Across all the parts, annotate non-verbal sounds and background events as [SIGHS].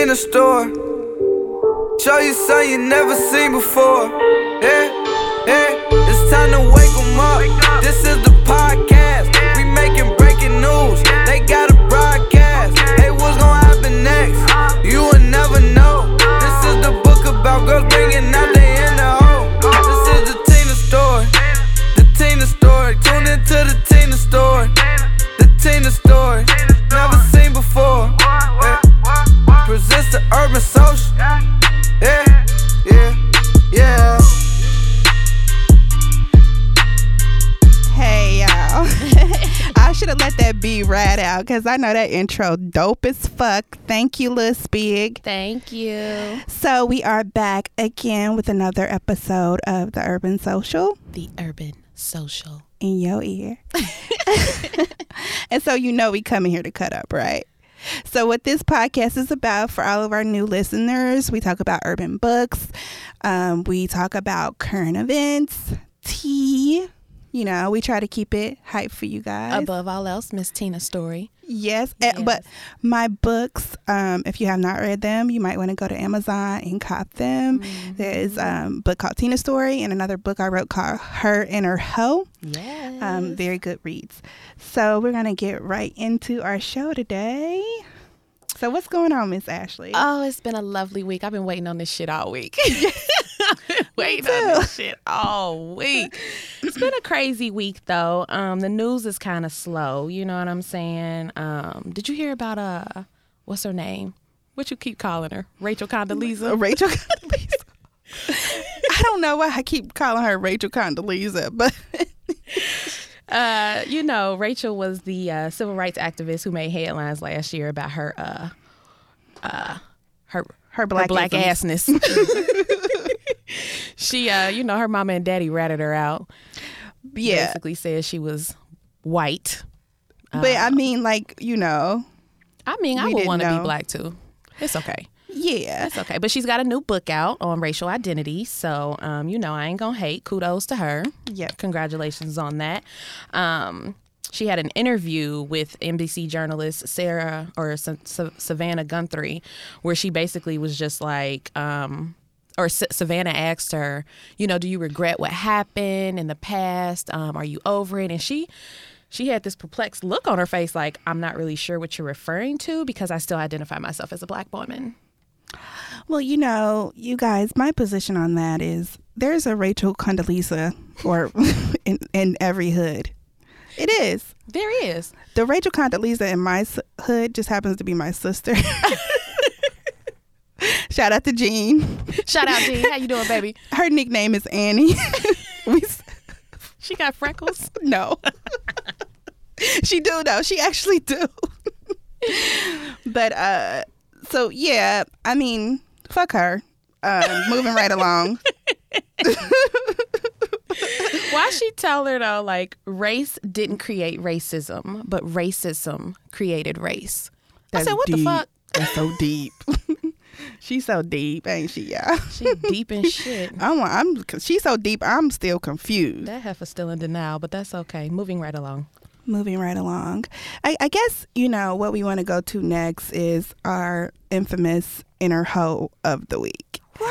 Tina store. Show you something you never seen before. Yeah, yeah. It's time to because I know that intro dope as fuck. Thank you, Lil Spig. Thank you. So we are back again with another episode of the Urban Social The Urban Social. in your ear. [LAUGHS] and so you know we come in here to cut up, right? So what this podcast is about for all of our new listeners, we talk about urban books, um, we talk about current events, tea. You know, we try to keep it hype for you guys. Above all else, Miss Tina's story. Yes, eh, Yes. but my books, um, if you have not read them, you might want to go to Amazon and cop them. There's um, a book called Tina Story and another book I wrote called Her Inner Hoe. Yes. Um, very good reads. So we're gonna get right into our show today. So what's going on, Miss Ashley? Oh, it's been a lovely week. I've been waiting on this shit all week. [LAUGHS] [LAUGHS] I've on this shit all week. [LAUGHS] It's been a crazy week though. Um, the news is kind of slow. You know what I'm saying? Um, did you hear about uh, what's her name? What you keep calling her? Rachel Condoleezza. [LAUGHS] Rachel Condoleezza. [LAUGHS] I don't know why I keep calling her Rachel Condoleezza, but Uh, you know, Rachel was the uh, civil rights activist who made headlines last year about her uh, uh, her her her black black assness. She, uh, you know, her mama and daddy ratted her out. yeah. Basically said she was white. But I mean, like you know, I mean, I would want to be black too. It's okay. yeah. It's okay. But she's got a new book out on racial identity. So, um, you know, I ain't going to hate. Kudos to her. Yeah, Congratulations on that. Um, she had an interview with NBC journalist Sarah or Sa- Sa- Savannah Guthrie, where she basically was just like, um, or S- Savannah asked her, you know, do you regret what happened in the past? Um, are you over it? And she, she had this perplexed look on her face, like I'm not really sure what you're referring to because I still identify myself as a black woman. Well, you know, you guys, my position on that is there's a Rachel Condoleezza or [LAUGHS] in, in every hood. It is. There is. The Rachel Condoleezza in my hood just happens to be my sister. [LAUGHS] Shout out to Jean. Shout out Jean. How you doing, baby? [LAUGHS] Her nickname is Annie. [LAUGHS] we She got freckles. [LAUGHS] no. she do though. She actually do. but uh so yeah, I mean, fuck her. Um, moving right along. Why she tell her though, like race didn't create racism, but racism created race. I said, what the fuck? That's so deep. She's so deep, ain't she, y'all? [LAUGHS] She deep in [LAUGHS] shit. I'm, I'm, she's so deep. I'm still confused. That heifer's still in denial, but that's okay. Moving right along. Moving right along. I, I guess you know what we want to go to next is our infamous inner hoe of the week. Wow,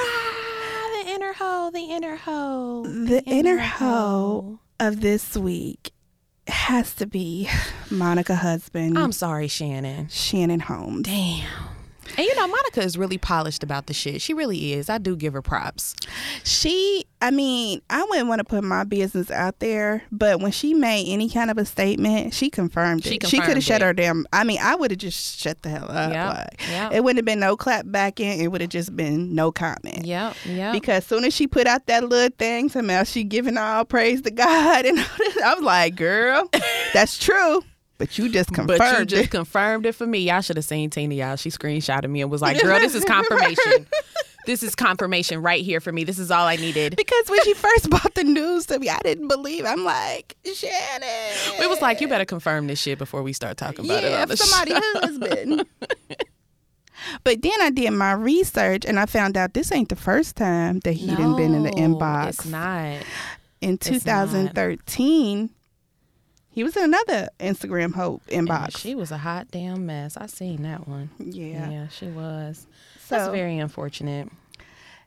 the inner hoe, the inner hoe. The inner hoe of this week has to be Monica husband I'm sorry, Shannon. Shannon Holmes. Damn. And you know, Monica is really polished about the shit. She really is. I do give her props. She, I mean, I wouldn't want to put my business out there, but when she made any kind of a statement, she confirmed She it. she could have shut her damn. I mean, I would have just shut the hell up. Yep, Like, yep. It wouldn't have been no clap back in. It would have just been no comment. Yeah, yeah. Because soon as she put out that little thing, somehow she giving all praise to God, [LAUGHS] and I was like, "Girl, that's true," but you just confirmed But you just it. confirmed it for me. Y'all should have seen Tina, y'all. She screenshotted me and was like, girl, this is [LAUGHS] confirmation. this is confirmation right here for me. This is all I needed. Because when she first brought the news to me, I didn't believe. I'm like, Shannon. It was like, you better confirm this shit before we start talking about it yeah, the somebody's show. husband. [LAUGHS] but then I did my research and I found out this ain't the first time that he done been in the inbox. It's not. in not. 2013, He was in another Instagram hope And inbox. she was a hot damn mess. I seen that one. yeah. Yeah, she was. So That's very unfortunate.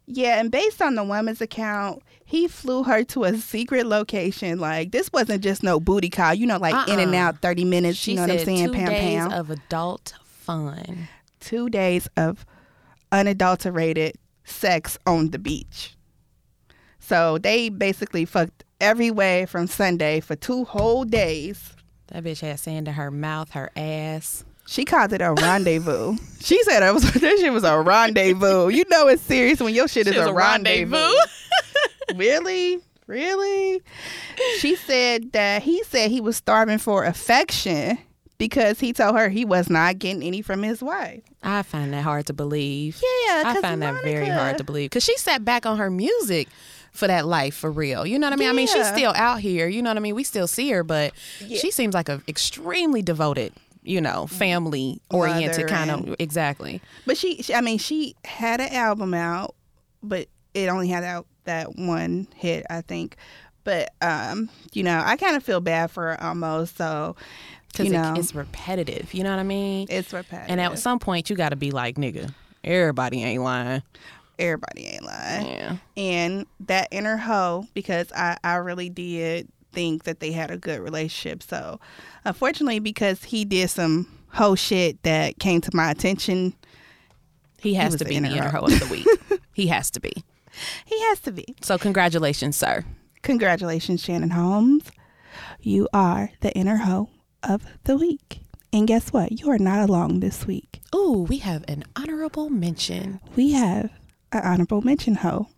yeah, and based on the woman's account, he flew her to a secret location. Like this wasn't just no booty call, you know, like in and Uh-uh. out, thirty minutes. She you know what I'm saying? two Pound days pound. of adult fun. Two days of unadulterated sex on the beach. So they basically fucked every way from Sunday for two whole days. That bitch had sand in her mouth, her ass. She called it a rendezvous. [LAUGHS] she said it was [LAUGHS] that shit was a rendezvous. You know it's serious when your shit is Shit a, rendezvous. [LAUGHS] really? Really? She said that he said he was starving for affection because he told her he was not getting any from his wife. I find that hard to believe. Yeah, I find that very hard to believe because she sat back on her music for that life for real. You know what I mean? I mean, she's still out here. You know what I mean? We still see her, but Yeah. she seems like an extremely devoted, you know, family oriented kind of exactly. But she, she, I mean, she had an album out, but it only had out that one hit, I think. But um, you know, I kind of feel bad for her almost. So Because you know, it's repetitive. You know what I mean? it's repetitive. and at some point, you got to be like, nigga, everybody ain't lying. Everybody ain't lying. Yeah. and that inner hoe because I, I really did think that they had a good relationship. So, unfortunately, because he did some hoe shit that came to my attention, He has was to be the inner hoe of the week. [LAUGHS] he has to be. he has to be. So, congratulations, sir. Congratulations, Shannon Holmes. You are the inner hoe of the week. And guess what? You are not alone this week. Oh, we have an honorable mention. We have an honorable mention hoe,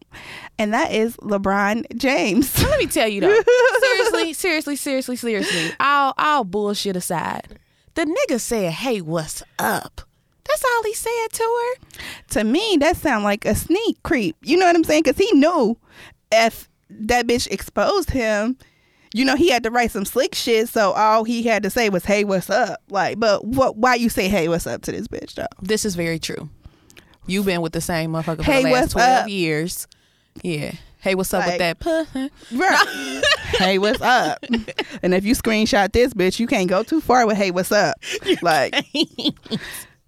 and that is LeBron James. Let me tell you though. [LAUGHS] seriously, seriously, seriously, seriously. All all bullshit aside. The nigga said, Hey, what's up? That's all he said to her. to me, that sound like a sneak creep. You know what I'm saying? Because he knew if that bitch exposed him, you know, he had to write some slick shit. So all he had to say was, "Hey, what's up?" Like, but what? Why you say, "Hey, what's up?" to this bitch though? This is very true. You've been with the same motherfucker for Hey, the last twelve up? years. Yeah. Hey, what's up Like- with that? Right. [LAUGHS] hey, what's up? And if you screenshot this bitch, you can't go too far with "Hey, what's up?" [LAUGHS] Like,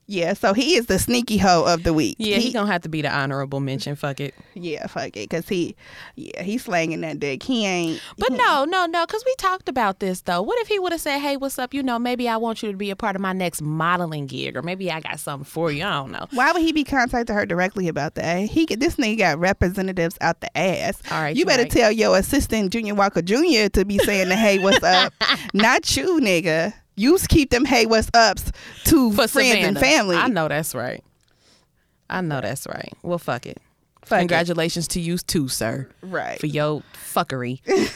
yeah. So he is the sneaky hoe of the week. Yeah, he, he, gonna have to be the honorable mention. Fuck it. yeah, fuck it, because he, yeah, he's slanging that dick. He ain't. But no, no, no, because we talked about this though. What if he would have said, "Hey, what's up? You know, maybe I want you to be a part of my next modeling gig, or maybe I got something for you. I don't know." Why would he be contacting her directly about that? He this nigga got representatives out the ass. All right, you you better right. tell your assistant Junior Walker Jr. to be saying the hey what's up, [LAUGHS] not you nigga. You keep them hey what's ups to For friends and family. I know that's right. I know that's right. Well, fuck it. Fuck it. Congratulations to you too, sir, Right. for your fuckery. [LAUGHS]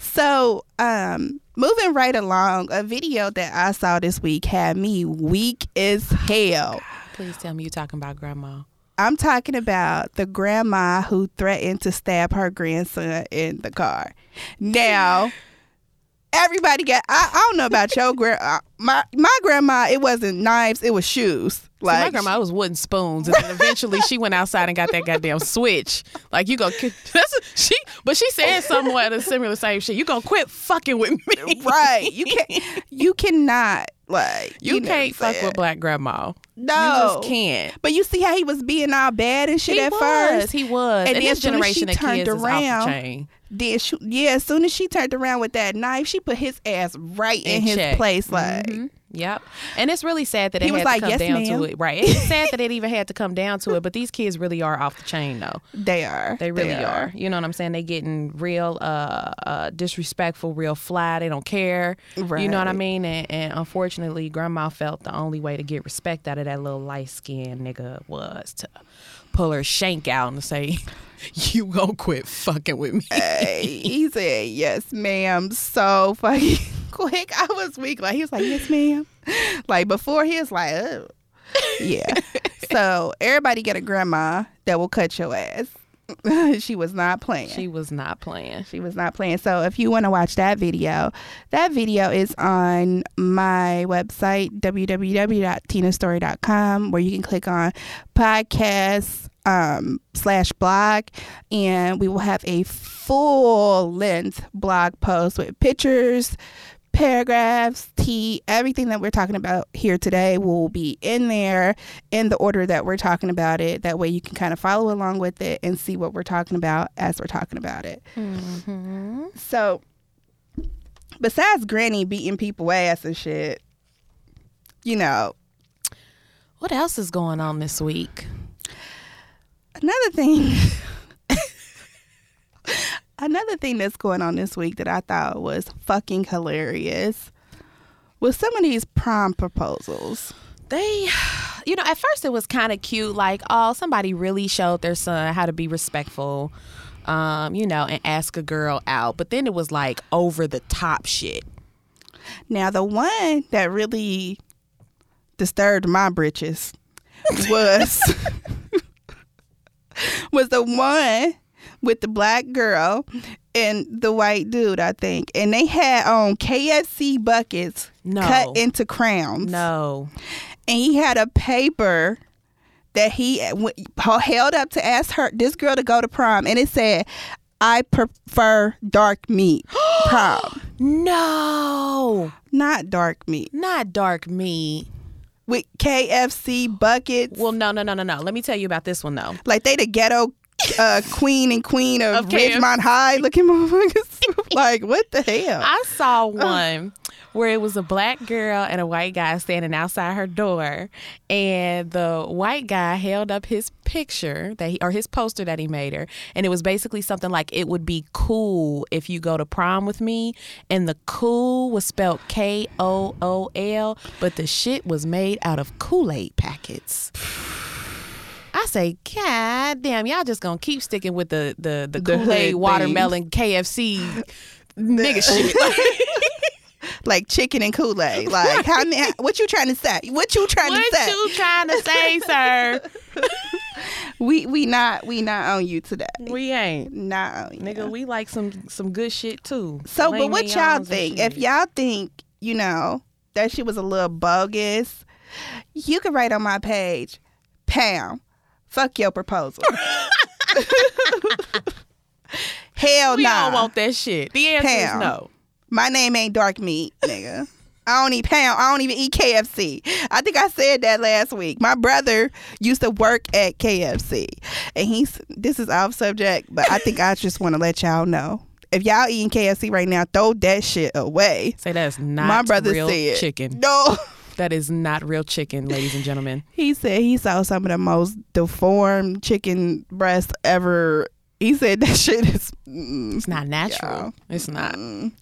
So, um, moving right along, a video that I saw this week had me weak as hell. Please tell me you're talking about grandma. I'm talking about the grandma who threatened to stab her grandson in the car. Now, everybody got. I, I don't know about your grand. Uh, my my grandma. It wasn't knives. It was shoes. See, Like my grandma was wooden spoons, and then [LAUGHS] eventually she went outside and got that goddamn switch. Like you go, [LAUGHS] that's she, but she said somewhat a similar same shit. You gonna quit fucking with me, right. You can not You cannot. Like You, know can't fuck with black grandma. No, you just can't. But you see how he was being all bad and shit he at was, first. he was, And and, then this as she generation of turned kids around, the chain. Then she, yeah, as soon as she turned around with that knife, she put his ass right in, In his check. place. Like Mhm. Yep. And it's really sad that it He had was to come "Yes, down ma'am." to it. Right. It's sad that it even had to come down to it, but these kids really are off the chain though. [LAUGHS] they are. They really are. You know what I'm saying? They getting real uh, uh disrespectful, real fly. They don't care. Right. You know what I mean? And, and unfortunately, grandma felt the only way to get respect out of that little light skinned nigga was to pull her shank out and say, [LAUGHS] You gonna quit fucking with me. Hey, he [LAUGHS] said, "Yes, ma'am." So fucking [LAUGHS] quick. I was weak. Like he was like, "Yes, ma'am." Like before, he was like, "Oh, yeah." so everybody get a grandma that will cut your ass. [LAUGHS] she was not playing. She was not playing. She was not playing. So if you want to watch that video, that video is on my website, www.tinastory.com, where you can click on podcast um, slash blog, and we will have a full length blog post with pictures, paragraphs, tea, everything that we're talking about here today will be in there in the order that we're talking about it. That way you can kind of follow along with it and see what we're talking about as we're talking about it. Mm-hmm. So, besides Granny beating people ass and shit, you know, What else is going on this week? another thing. Another thing that's going on this week that I thought was fucking hilarious was some of these prom proposals. They, you know, at first it was kind of cute, like, oh, somebody really showed their son how to be respectful, um, you know, and ask a girl out. But then it was like over the top shit. Now, the one that really disturbed my britches [LAUGHS] was [LAUGHS] was the one with the black girl and the white dude, I think, and they had um, on KFC buckets No. cut into crowns. No. and he had a paper that he uh, w- held up to ask her this girl to go to prom, and it said, "I prefer dark meat [GASPS] prom, No. not dark meat." Not dark meat. With KFC buckets, Well, no, no, no, no, no. Let me tell you about this one though. like they the ghetto uh, queen and queen of, Of Ridgemont High looking [LAUGHS] motherfuckers. [LAUGHS] like what the hell? I saw one where it was a black girl and a white guy standing outside her door, and the white guy held up his picture that he or his poster that he made her, and it was basically something like it would be cool if you go to prom with me, and the cool was spelled K O O L, but the shit was made out of Kool Aid packets. [SIGHS] [LAUGHS] I say, God damn, y'all just gonna keep sticking with the the the, The Kool Aid watermelon KFC [LAUGHS] nigga shit. [LAUGHS] [LAUGHS] like chicken and Kool Aid. Like how many? What you trying to say? What you trying What to say? What you trying to say, sir? we we not we not on you today. We ain't. Not on you. Nigga, we like some some good shit too. So, Filet but what y'all think? If y'all think, you know, that shit was a little bogus, you can write on my page, Pam, fuck your proposal. [LAUGHS] Hell no. we nah. don't want that shit. The answer Pam. is no. My name ain't dark meat, nigga. I don't eat pound. I don't even eat KFC. I think I said that last week. My brother used to work at KFC, and he's. This is off subject, but I think I just want to let y'all know. If y'all eating KFC right now, throw that shit away. Say that's not My brother real said chicken. No. [LAUGHS] That is not real chicken, ladies and gentlemen. [LAUGHS] He said he saw some of the most deformed chicken breasts ever. He said that [LAUGHS] shit is. mm, It's not natural. It's not. mm.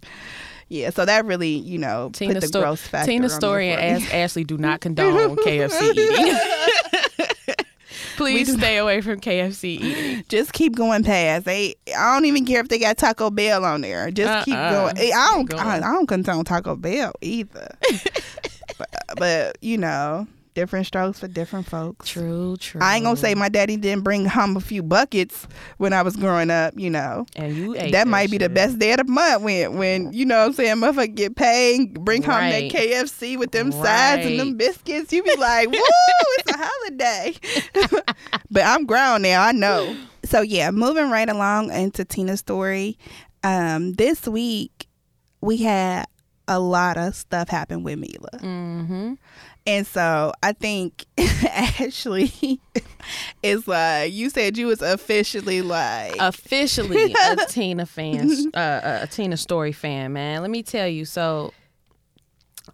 Yeah, so that really, you know, Tina, put the Sto- gross factor. Tina Story and. Ask Ashley do not [LAUGHS] condone KFC eating. Please stay away from KFC eating. just keep going past. They, I don't even care if they got Taco Bell on there. Just keep Uh-uh. going. I don't, Keep I, going. I don't condone Taco Bell either. But, you know, different strokes for different folks. True, true. I ain't gonna say my daddy didn't bring home a few buckets when I was growing up. You know, And you ate that might be the best day of the month when, when you know what I'm saying, motherfucker get paid, bring home that KFC with them sides and them biscuits. You be [LAUGHS] like, woo, it's a holiday. [LAUGHS] but I'm grown now, I know. So yeah, moving right along into Tina's story. Um, this week we had a lot of stuff happen with Mila. Mm-hmm. And so I think [LAUGHS] Ashley is like you said you was officially like officially a [LAUGHS] Tina fan, uh, a Tina Story fan, man. Let me tell you. So,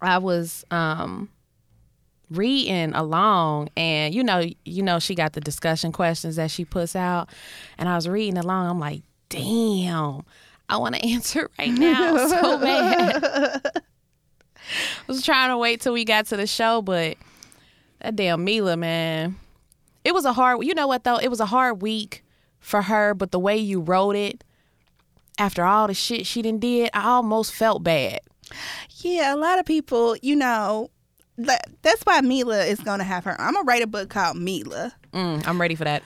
I was um reading along, and you know, you know, she got the discussion questions that she puts out, and I was reading along. I'm like, damn, I want to [LAUGHS] answer right now so [LAUGHS] bad. I was trying to wait till we got to the show, but that damn Mila, man. It was a hard you know what though? It was a hard week for her, but the way you wrote it, after all the shit she done did, I almost felt bad. Yeah, a lot of people, you know, that, that's why Mila is gonna have her. I'm gonna write a book called Mila. Mm, I'm ready for that.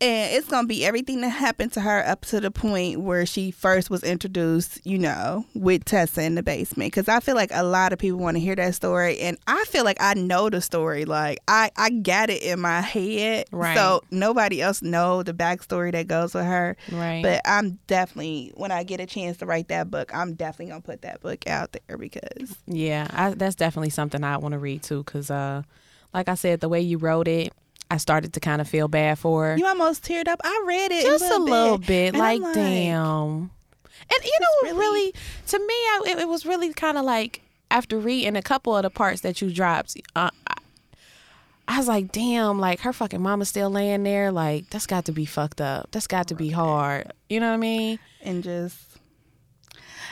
And it's gonna be everything that happened to her up to the point where she first was introduced, you know, with Tessa in the basement. Because I feel like a lot of people want to hear that story, and I feel like I know the story. Like I, I got it in my head, Right. so nobody else know the backstory that goes with her. Right. But I'm definitely when I get a chance to write that book, I'm definitely gonna put that book out there because Yeah, I, that's definitely something I want to read too. Cause, uh, like I said, the way you wrote it, I started to kind of feel bad for her. you almost teared up. I read it just a little bit, bit, and like, damn. And you know, really- really, to me, I, it, it was really kind of like after reading a couple of the parts that you dropped, uh, I, I was like, damn, like her fucking mama still laying there. Like that's got to be fucked up. That's got to be hard. You know what I mean? and just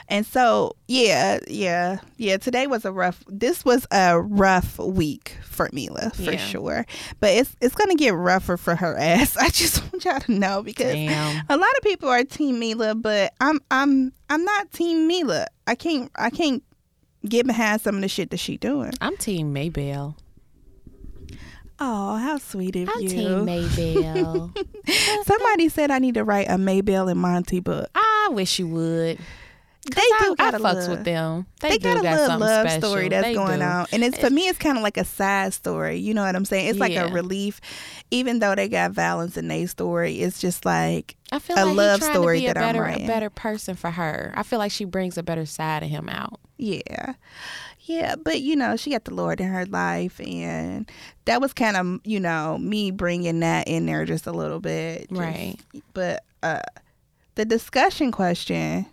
and so yeah yeah yeah today was a rough this was a rough week for mila for Yeah. sure but it's it's gonna get rougher for her [LAUGHS] ass i just [LAUGHS] want y'all to know because Damn. a lot of people are team mila but i'm i'm i'm not team mila i can't i can't get behind some of the shit that she doing I'm Team Maybell. oh how sweet of I'm you Team Maybell. [LAUGHS] somebody said i need to write a maybell and monty book I wish you would. They do I, got I fucks with them. They, they, do got a got little love special. story that's They going do. on and it's for me it's kind of like a side story you know what i'm saying it's like a relief even though they got violence in their story it's just like I feel a like love story to be that a I'm better, writing. a better person for her. I feel like she brings a better side of him out. yeah yeah but you know she got the lord in her life and that was kind of you know me bringing that in there just a little bit just- Right. but uh the discussion question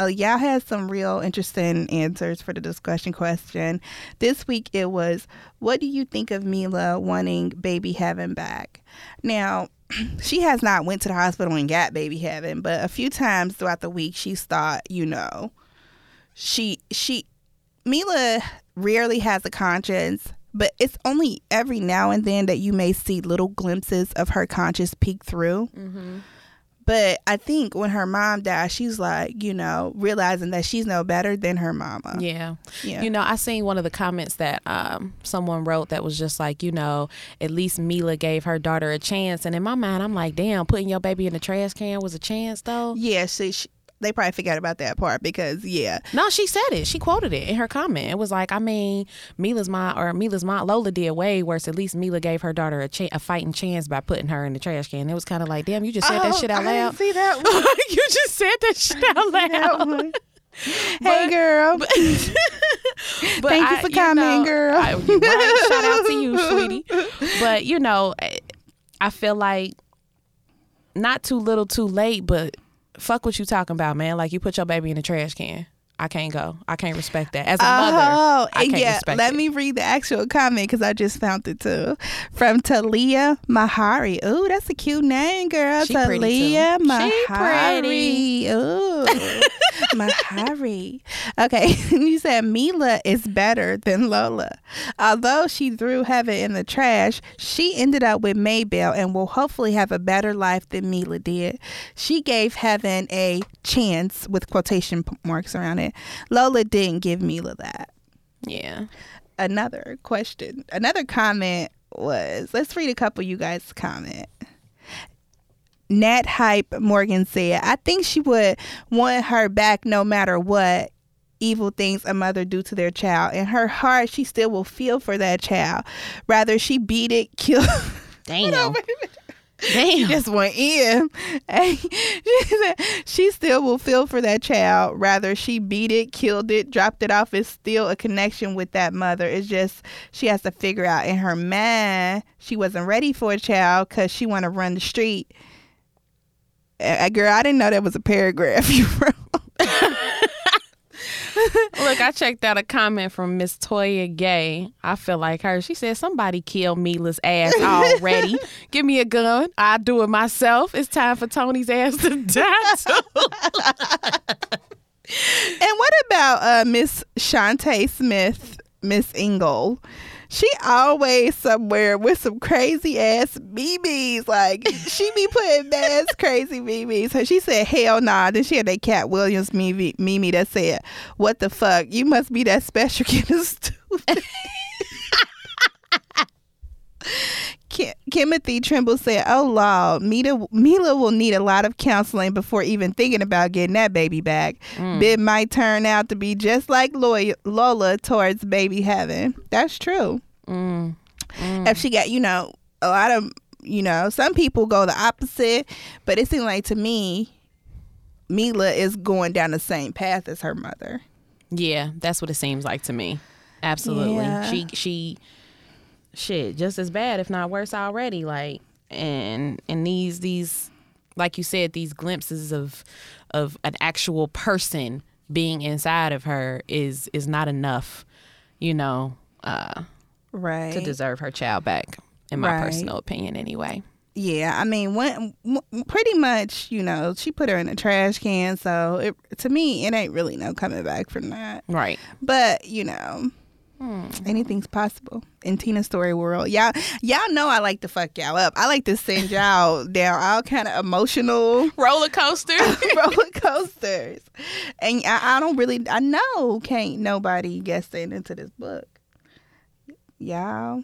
uh, y'all had some real interesting answers for the discussion question. This week it was, what do you think of Mila wanting baby heaven back? Now, [CLEARS THROAT] she has not went to the hospital and got baby heaven, but a few times throughout the week she's thought, you know, she she Mila rarely has a conscience, but it's only every now and then that you may see little glimpses of her conscience peek through. But I think when her mom died, she's like, you know, realizing that she's no better than her mama. Yeah. Yeah. You know, I seen one of the comments that um, someone wrote that was just like, you know, at least Mila gave her daughter a chance. And in my mind, I'm like, damn, putting your baby in the trash can was a chance, though. Yeah, she, she, they probably forgot about that part because, yeah. No, she said it. She quoted it in her comment. It was like, I mean, Mila's mom or Mila's mom, Lola did way worse. At least Mila gave her daughter a, a fighting chance by putting her in the trash can. It was kind of like, damn, you just said that Oh, shit out I didn't loud. see that [LAUGHS] one. you just said that shit out That loud. [LAUGHS] hey, girl. [LAUGHS] But Thank you for commenting, girl. I- right. Shout out to you, sweetie. But you know, I- I feel like not too little, too late. But fuck what you talking about, man. Like you put your baby in the trash can. I can't go. I can't respect that. As a oh, mother, Oh, I can't yeah. Let it. me read the actual comment because I just found it too. From Talia Mahari. Ooh, that's a cute name, girl. She pretty, Talia too. She pretty. Mahari. Ooh, Mahari. Okay, [LAUGHS] you said Mila is better than Lola. Although she threw Heaven in the trash, she ended up with Maybell and will hopefully have a better life than Mila did. She gave Heaven a chance with quotation marks around it. Lola didn't give Mila that. Yeah. Another question, another comment was let's read a couple you guys comment. Nat Hype Morgan said, I think she would want her back no matter what evil things a mother do to their child. In her heart, she still will feel for that child. Rather she beat it, kill [LAUGHS] Damn. Damn. just went in. [LAUGHS] She still will feel for that child. Rather, she beat it, killed it, dropped it off. It's still a connection with that mother. It's just she has to figure out in her mind she wasn't ready for a child because she want to run the street. Uh, girl, I didn't know that was a paragraph [LAUGHS] you wrote. Look, I checked out a comment from Miss Toya Gay. I feel like her. She said, Somebody kill Mila's ass already. [LAUGHS] Give me a gun. I'll do it myself. It's time for Tony's ass to [LAUGHS] die. And what about uh, Miss Shantae Smith, Miss Ingle? She always somewhere with some crazy ass BBs. Like she be putting [LAUGHS] ass crazy BBs. So she said, "Hell nah." Then she had that Katt Williams Mimi, Mimi that said, "What the fuck? You must be that special kid [LAUGHS] of stupid." [LAUGHS] Ki- Timothy Trimble said, "Oh Lord, Mila, Mila will need a lot of counseling before even thinking about getting that baby back. Bit might turn out to be just like Loy- Lola towards baby heaven. That's true. Mm. If she got, you know, a lot of, you know, some people go the opposite, but it seemed like to me, Mila is going down the same path as her mother. Yeah, that's what it seems like to me. Absolutely. Yeah. She she shit, just as bad if not worse already like and and these these like you said these glimpses of of an actual person being inside of her is is not enough, you know, uh Right. to deserve her child back in my Right. personal opinion anyway. Yeah, I mean, when, pretty much, you know, she put her in a trash can. So it, to me, it ain't really no coming back from that. Right. But you know, anything's possible in Tina Story world. Y'all, y'all know I like to fuck y'all up. I like to send y'all [LAUGHS] down all kind of emotional [LAUGHS] Roller coaster. [LAUGHS] roller coasters, and I, I don't really. I know can't nobody guessing into this book. Y'all,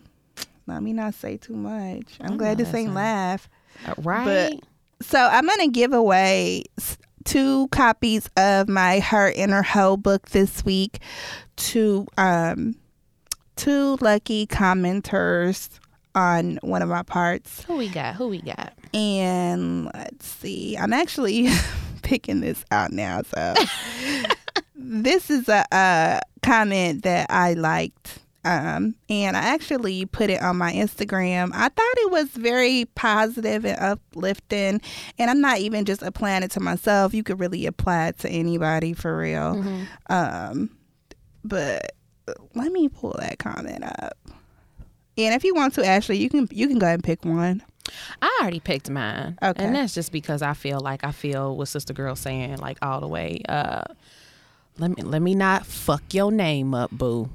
let me not say too much. I'm I glad this ain't laugh. right. But, So I'm gonna give away two copies of my Her Inner Hoe book this week to um two lucky commenters on one of my parts. Who we got? Who we got? And let's see, I'm actually [LAUGHS] picking this out now. So [LAUGHS] this is a, a comment that I liked. Um, and I actually put it on my Instagram. I thought it was very positive and uplifting. And I'm not even just applying it to myself. You could really apply it to anybody for real. Um, but let me pull that comment up. And if you want to, Ashley, you can you can go ahead and pick one. I already picked mine. Okay. And that's just because I feel like I feel what Sister Girl saying, like all the way. Uh let me let me not fuck your name up, boo.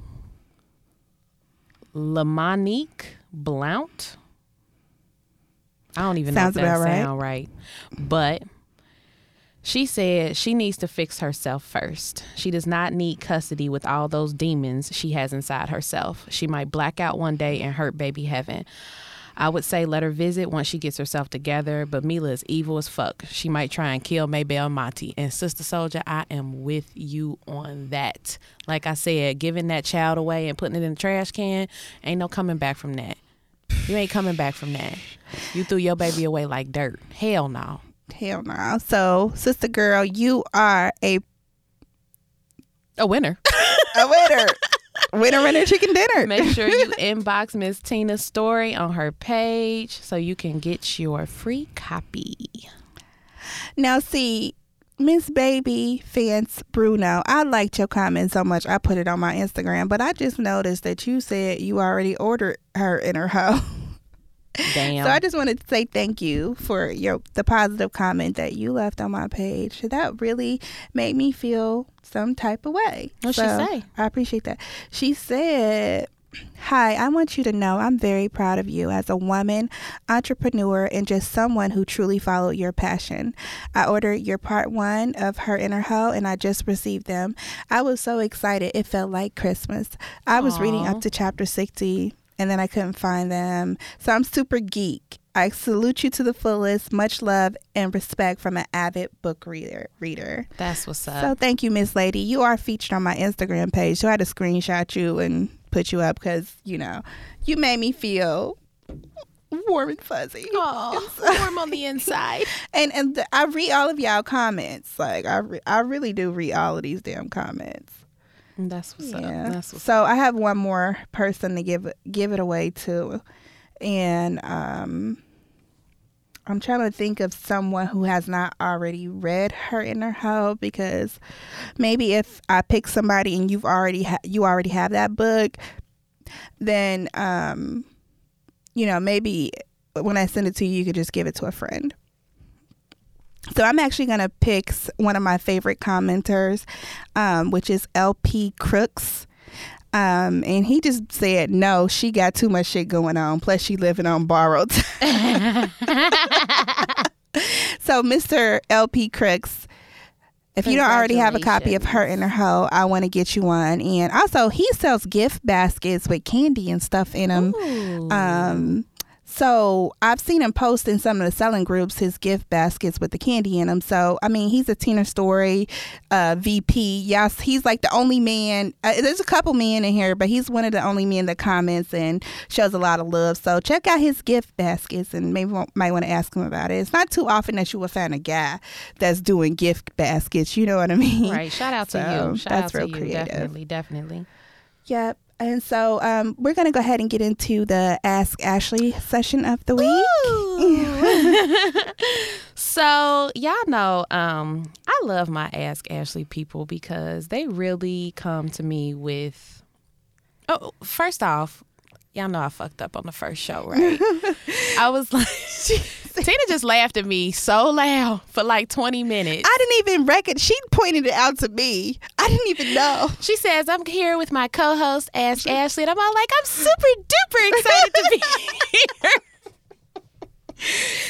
Lamonique Blount. I don't even Sounds know if that about right. sound right. But she said she needs to fix herself first. She does not need custody with all those demons she has inside herself. She might black out one day and hurt baby heaven. I would say let her visit once she gets herself together, but Mila is evil as fuck. She might try and kill Maybelle Monty. And Sister Soldier, I am with you on that. Like I said, giving that child away and putting it in the trash can, ain't no coming back from that. You ain't coming back from that. You threw your baby away like dirt. Hell no. Hell no. So, sister girl, you are a A winner. [LAUGHS] a winner. winner, winner, chicken dinner. Make sure you [LAUGHS] inbox Miss Tina's story on her page so you can get your free copy. Now, see, Miss Baby Fence Bruno, I liked your comment so much. I put it on my Instagram, but I just noticed that you said you already ordered Her Inner Hoe. [LAUGHS] Damn. So I just wanted to say thank you for your the positive comment that you left on my page. That really made me feel some type of way. What'd she say? I appreciate that. She said, Hi, I want you to know I'm very proud of you as a woman, entrepreneur, and just someone who truly followed your passion. I ordered your part one of Her Inner Hoe and I just received them. I was so excited. It felt like Christmas. I was reading up to chapter 60 and then I couldn't find them. So I'm super geek. I salute you to the fullest. Much love and respect from an avid book reader. Reader. That's what's up. So thank you, Miss Lady. You are featured on my Instagram page. So I had to screenshot you and put you up because you know you made me feel warm and fuzzy. Oh, [LAUGHS] warm on the inside. And and th- I read all of y'all comments. Like I re- I really do read all of these damn comments. That's what's up. Yeah. That's what's so I have one more person to give give it away to, and um, I'm trying to think of someone who has not already read Her Inner Hoe because maybe if I pick somebody and you've already ha- you already have that book, then um, you know maybe when I send it to you, you could just give it to a friend. So I'm actually gonna pick one of my favorite commenters, um, which is LP Crooks. Um, and he just said, no, she got too much shit going on. Plus, she living on borrowed. time." [LAUGHS] so, Mr. LP Crooks, if you don't already have a copy of Her Inner Hoe, I want to get you one. And also, he sells gift baskets with candy and stuff in them. Ooh. Um, So I've seen him post in some of the selling groups his gift baskets with the candy in them. So I mean, he's a Tina Story uh, VP. Yes, he's like the only man. Uh, there's a couple men in here, but he's one of the only men that comments and shows a lot of love. So check out his gift baskets and maybe might want to ask him about it. It's not too often that you will find a guy that's doing gift baskets. You know what I mean? Right. Shout out to you. Shout that's out to real you. creative. Definitely, definitely. Yep. And so um, we're going to go ahead and get into the Ask Ashley session of the week. [LAUGHS] So y'all know, um, I love my Ask Ashley people because they really come to me with. Oh, first off, y'all know I fucked up on the first show, right? [LAUGHS] I was like, [LAUGHS] [LAUGHS] Tina just laughed at me so loud for like twenty minutes. I didn't even reckon. She pointed it out to me. I didn't even know. She says, I'm here with my co host, Ask Ashley. And I'm all like, I'm super duper excited to be [LAUGHS] here.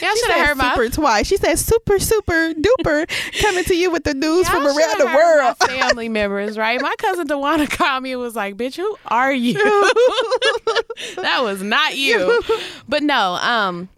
Y'all She should have said heard my super twice. She said super, super duper coming to you with the news from Y'all around the world. My [LAUGHS] family members, right? My cousin Dewana called me and was like, "Bitch, who are you?" that was not you. But no, um,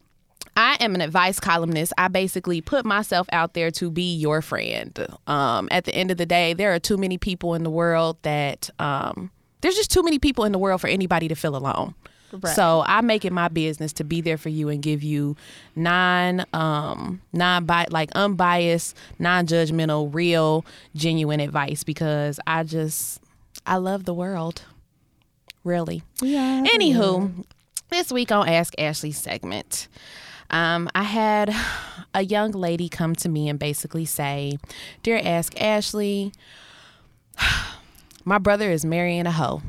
I am an advice columnist. I basically put myself out there to be your friend. Um, at the end of the day, there are too many people in the world that um, there's just too many people in the world for anybody to feel alone. Right. So I make it my business to be there for you and give you non um non bi- like unbiased, non-judgmental, real, genuine advice because I just I love the world. Really. Yeah. Anywho, this week on Ask Ashley segment, um, I had [SIGHS] a young lady come to me and basically say, Dear Ask Ashley, [SIGHS] my brother is marrying a hoe.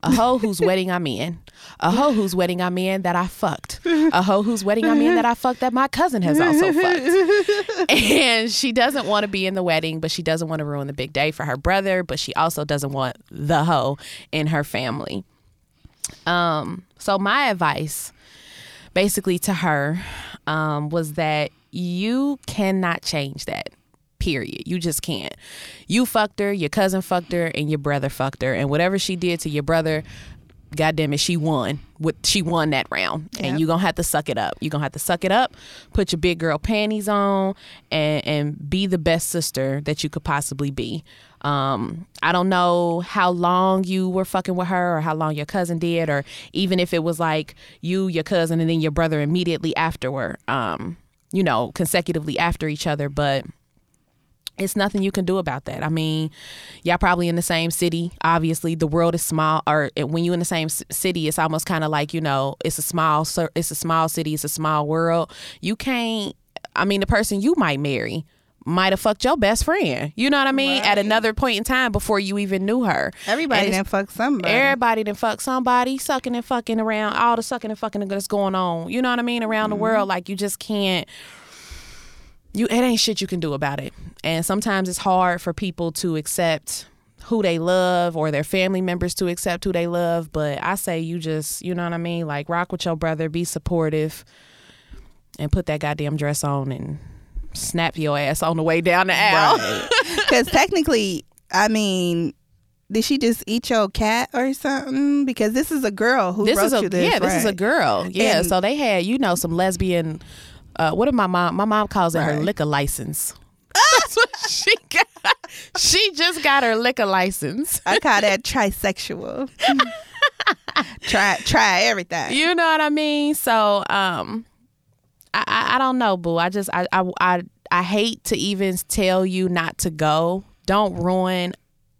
A hoe whose wedding I'm in. A hoe whose wedding I'm in that I fucked. A hoe whose wedding I'm in that I fucked that my cousin has also fucked. [LAUGHS] And she doesn't want to be in the wedding, but she doesn't want to ruin the big day for her brother, but she also doesn't want the hoe in her family. Um, so my advice basically to her um, was that you cannot change that. Period. You just can't. You fucked her, your cousin fucked her, and your brother fucked her. And whatever she did to your brother, God damn it, she won. What she won that round. Yep. And you're gonna have to suck it up. You're gonna have to suck it up, put your big girl panties on, and and be the best sister that you could possibly be. Um, I don't know how long you were fucking with her or how long your cousin did, or even if it was like you, your cousin, and then your brother immediately afterward. Um, you know, consecutively after each other, but it's nothing you can do about that. I mean, y'all probably in the same city. Obviously, the world is small. Or when you in the same city, it's almost kind of like you know, it's a small, it's a small city, it's a small world. You can't. I mean, the person you might marry might have fucked your best friend. You know what I mean? At another point in time before you even knew her. Everybody done fuck somebody. Everybody done fuck somebody, sucking and fucking around, all the sucking and fucking that's going on. You know what I mean? Around the mm-hmm. world, like you just can't. You it ain't shit you can do about it. And sometimes it's hard for people to accept who they love or their family members to accept who they love. But I say you just, you know what I mean? Like rock with your brother, be supportive, and put that goddamn dress on and snap your ass on the way down the aisle. Because [LAUGHS] technically, I mean, did she just eat your cat or something? Because this is a girl who this wrote is a you this. yeah, this is a girl. Yeah, And- so they had you know some lesbian. Uh, what did my mom? My mom calls it her liquor license. [LAUGHS] That's what she got. She just got her liquor license. I call that trisexual. [LAUGHS] try try everything. You know what I mean? So, um, I, I, I don't know, boo. I just I, I I I hate to even tell you not to go. Don't ruin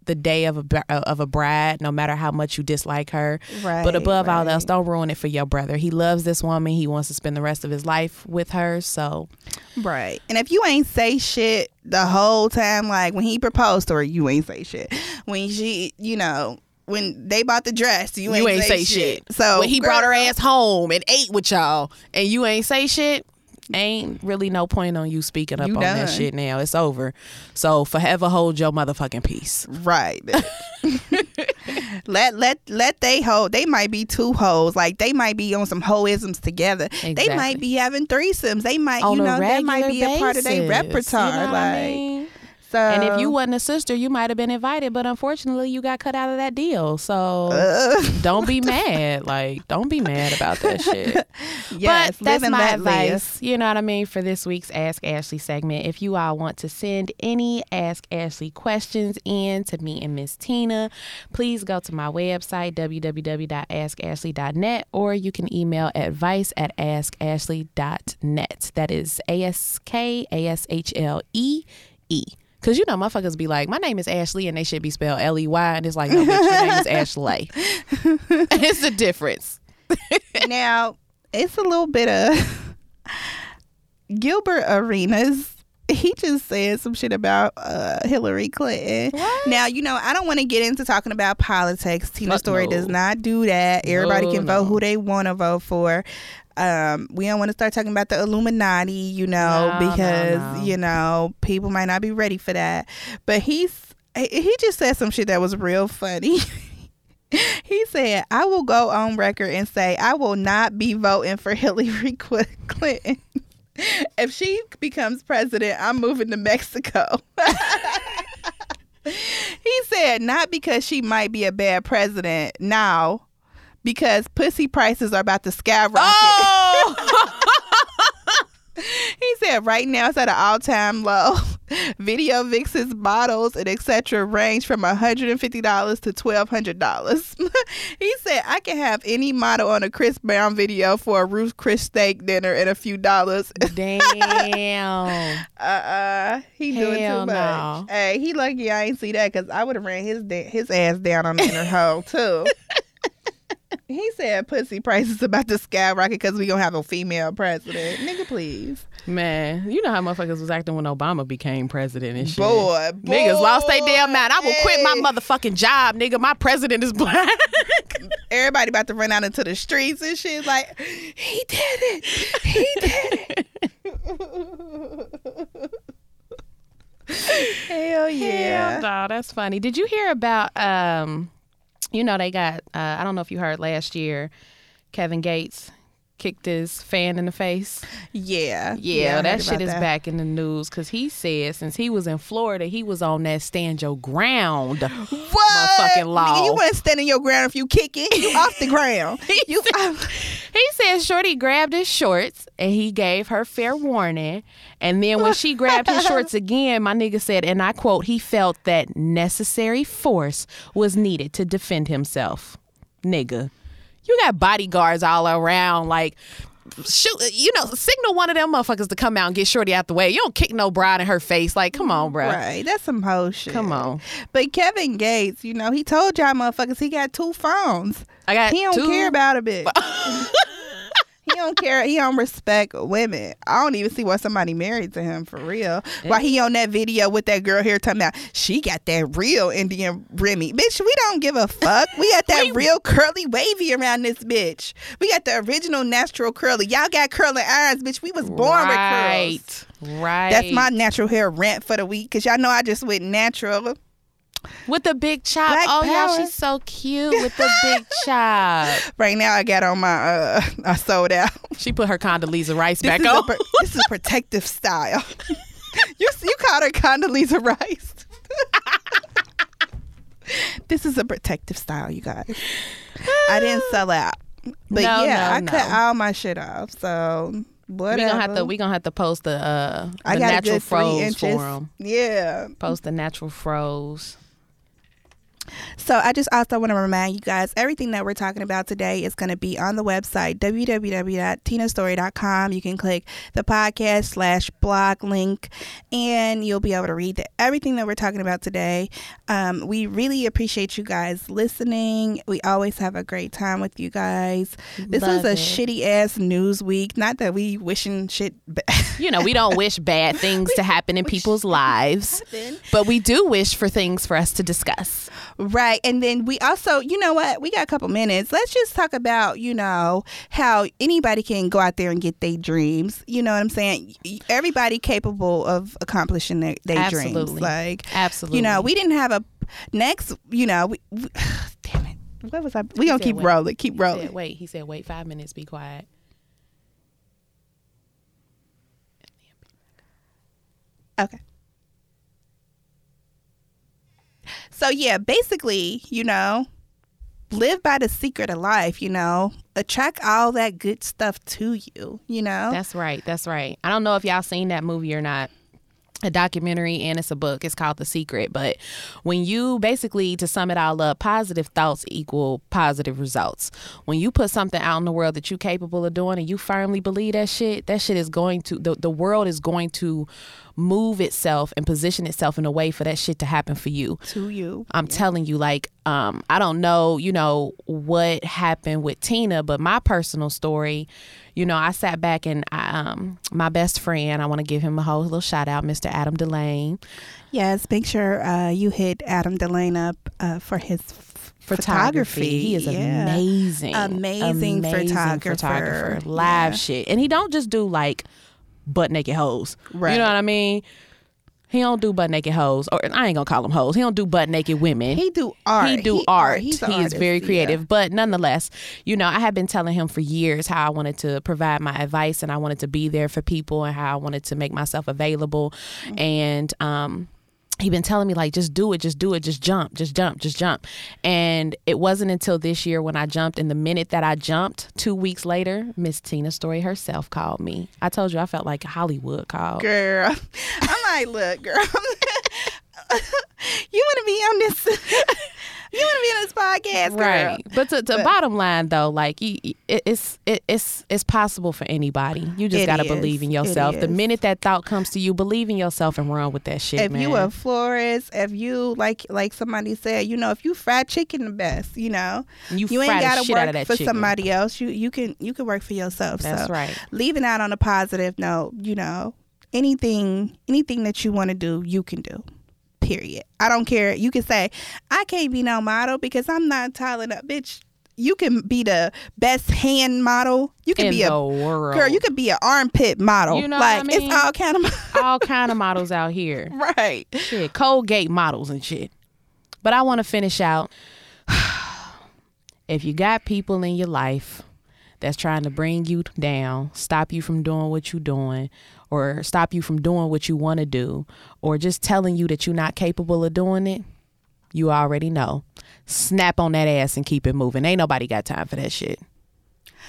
the day of a uh, of a bride, no matter how much you dislike her. Right, but above all else, don't ruin it for your brother. He loves this woman. He wants to spend the rest of his life with her. So Right. And if you ain't say shit the whole time, like when he proposed to her, you ain't say shit. When she, you know, when they bought the dress, you ain't, you ain't say, shit. So when he brought her ass home and ate with y'all, and you ain't say shit, ain't really no point on you speaking up You on that shit. Now it's over. So forever hold your motherfucking peace. Right. [LAUGHS] let let let they hold. They might be two hoes. Like they might be on some hoisms together. They might be having threesomes. They might, on you know, that might regular be a part of their repertoire. You know like I mean? So And if you wasn't a sister, you might have been invited, but unfortunately, you got cut out of that deal. So Uh, [LAUGHS] don't be mad. Like, don't be mad about that shit. [LAUGHS] yes, but that's my that advice. You know what I mean for this week's Ask Ashley segment. If you all want to send any Ask Ashley questions in to me and Miss Tina, please go to my website www.askashlee.net or you can email advice at askashlee.net. That is A S K A S H L E E. Cause you know motherfuckers be like, my name is Ashley, and they should be spelled L E Y, and it's like, no, bitch, your name is Ashley. [LAUGHS] it's the difference. [LAUGHS] now it's a little bit of Gilbert Arenas. He just said some shit about uh, Hillary Clinton. What? Now you know I don't want to get into talking about politics. Tina Fuck Story no. does not do that. Everybody No, can no. vote who they want to vote for. Um, we don't want to start talking about the Illuminati, you know, No, no, because no. you know people might not be ready for that. But he's he he just said some shit that was real funny. [LAUGHS] He said, I will go on record and say I will not be voting for Hillary [LAUGHS] Clinton. If she becomes president, I'm moving to Mexico. [LAUGHS] he said, not because she might be a bad president now, because pussy prices are about to skyrocket. Oh! [LAUGHS] He said right now it's at an all time low. [LAUGHS] Video Vix's bottles and etc. range from $150 to $1,200. [LAUGHS] he said I can have any model on a Chris Brown video for a Ruth Chris steak dinner and a few dollars. Damn. uh uh he doing Hell too much. no. Hey, he lucky I ain't see that because I would have ran his da- his ass down on the Inner Hoe too. He said pussy prices about to skyrocket because we gonna have a female president. Nigga, please. Man, you know how motherfuckers was acting when Obama became president and shit. Boy, Niggas lost their damn mind. I will quit my motherfucking job, nigga. My president is [LAUGHS] black. Everybody about to run out into the streets and shit. Like, he did it. He did it. [LAUGHS] Hell yeah. Hell no, that's funny. Did you hear about um you know they got uh, I don't know if you heard last year Kevin Gates kicked his fan in the face. Yeah. Yeah, I that shit is that. back in the news because he said since he was in Florida, he was on that stand your ground. What? Motherfucking law. Nigga, you wasn't standing your ground if you kick it. You off the ground. [LAUGHS] You He said Shorty grabbed his shorts and he gave her fair warning. And then when she grabbed his shorts [LAUGHS] again, my nigga said, and I quote, he felt that necessary force was needed to defend himself. Nigga, you got bodyguards all around, like, shoot, you know, signal one of them motherfuckers to come out and get Shorty out the way. You don't kick no bride in her face. Like, come on, bro. Right, that's some hoe shit. Come on. But Kevin Gates, you know, he told y'all motherfuckers he got two phones. I got He don't two- care about a bitch. [LAUGHS] [LAUGHS] he don't care. He don't respect women. I don't even see why somebody married to him for real. Why he on that video with that girl here talking about she got that real Indian Remy. Bitch, we don't give a fuck. We got that [LAUGHS] real curly wavy around this bitch. We got the original natural curly. Y'all got curling irons, bitch. We was born with right. curls. Right. That's my natural hair rant for the week. Cause y'all know I just went natural. With the big chop. Black oh, yeah, she's so cute with the big [LAUGHS] chop. Right now I got on my uh [LAUGHS] I sold out. She put her Condoleezza Rice This back on. this is protective style. [LAUGHS] you you called her Condoleezza Rice. this is a protective style, you guys. I didn't [SIGHS] sell out, but No, yeah, no, I cut no. all my shit off. So whatever. we gonna have to we gonna have to post the uh the I got a natural froze inches. for 'em. Yeah. Post the natural fros. So I just also want to remind you guys everything that we're talking about today is going to be on the website www.tinastory.com. You can click the podcast slash blog link and you'll be able to read the, everything that we're talking about today. Um, we really appreciate you guys listening. We always have a great time with you guys. This Love was a it. shitty ass news week. Not that we wishing shit bad. [LAUGHS] You know, we don't wish bad things to happen in people's lives, but we do wish for things for us to discuss. Right. And then we also, you know what? We got a couple minutes. Let's just talk about, you know, how anybody can go out there and get their dreams. You know what I'm saying? Everybody capable of accomplishing their, their dreams. Absolutely. Like, Absolutely. you know, we didn't have a next, you know, we, we, [SIGHS] damn it. What was I? We gonna said keep wait. rolling. Keep He rolling. said, wait, he said, wait five minutes, be quiet. Okay. So yeah, basically, you know, live by the secret of life, you know. Attract all that good stuff to you, you know. That's right. That's right. I don't know if y'all seen that movie or not. A documentary and it's a book. It's called The Secret. But when you basically, to sum it all up, positive thoughts equal positive results. When you put something out in the world that you're capable of doing and you firmly believe that shit, that shit is going to, the, the world is going to move itself and position itself in a way for that shit to happen for you. to you. I'm telling you, like, um, I don't know, you know, what happened with Tina, but my personal story, you know, I sat back and I, um, my best friend, I want to give him a whole little shout out, Mr. Adam Delane, Yes, make sure uh, you hit Adam Delane up uh, for his f- photography. He is Yeah. amazing, Amazing photographer. live Yeah. shit, and he don't just do like butt naked hoes. Right. You know what I mean? He don't do butt naked hoes, or I ain't gonna call him hoes. He don't do butt naked women. He do art. He do art. He's he an is artist, very yeah. creative. But nonetheless, you know, I have been telling him for years how I wanted to provide my advice and I wanted to be there for people and how I wanted to make myself available. Mm-hmm. And um he been telling me like just do it just do it just jump just jump just jump. And it wasn't until this year when i jumped and the minute that i jumped two weeks later miss tina story herself called me. I told you i felt like hollywood called Girl, [LAUGHS] I'm like, look, girl, [LAUGHS] you want to be on this? you want to be on this podcast, girl? right but to, to But- bottom line though like you, you- it, it's it, it's it's possible for anybody you just gotta is. believe in yourself the minute that thought comes to you believe in yourself and run with that shit If man you a florist, if you like, like somebody said, you know, if you fried chicken the best, you know, you, you ain't gotta work for chicken. somebody else. You you can you can work for yourself. that's so right leaving out on a positive note, you know, anything anything that you want to do, you can do. Period. I don't care. You can say, I can't be no model because I'm not tall enough. Bitch, you can be the best hand model. You can in be the a world girl, you could be an armpit model. You know what I like mean? it's all kind of [LAUGHS] all kind of models out here [LAUGHS] right. shit, Colgate models and shit. But I want to finish out. [SIGHS] if you got people in your life that's trying to bring you down, stop you from doing what you're doing, or stop you from doing what you want to do, or just telling you that you're not capable of doing it, you already know. Snap on that ass and keep it moving. Ain't nobody got time for that shit.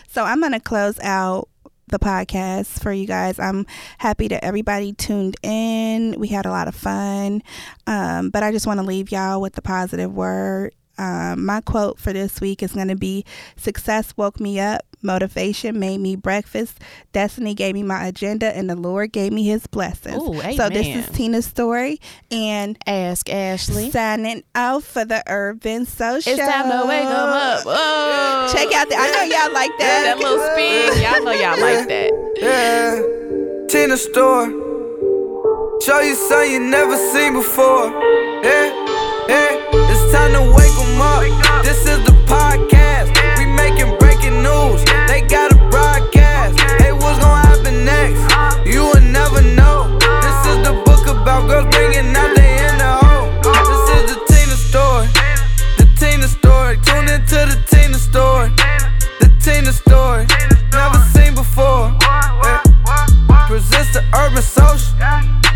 So I'm going to close out the podcast for you guys. I'm happy that everybody tuned in. We had a lot of fun. Um, but I just want to leave y'all with the positive word. Um, my quote for this week is going to be Success woke me up, motivation made me breakfast, destiny gave me my agenda, and the Lord gave me his blessings. Ooh, so this is Tina's story. And Ask Ashlee. signing out for the Urban Social. It's time to wake 'em up. Oh. Check out that. I know y'all like that. that little spin. Y'all know y'all like that. Yeah, Tina store. Show you something you never seen before time to wake them up. This is the podcast. We making breaking news. They got a broadcast. Hey, what's gonna happen next? You will never know. This is the book about girls bringing out they in the hole. This is the Tina story. The Tina story. Tune into the Tina story. The Tina story. Never seen before. Presents the urban social.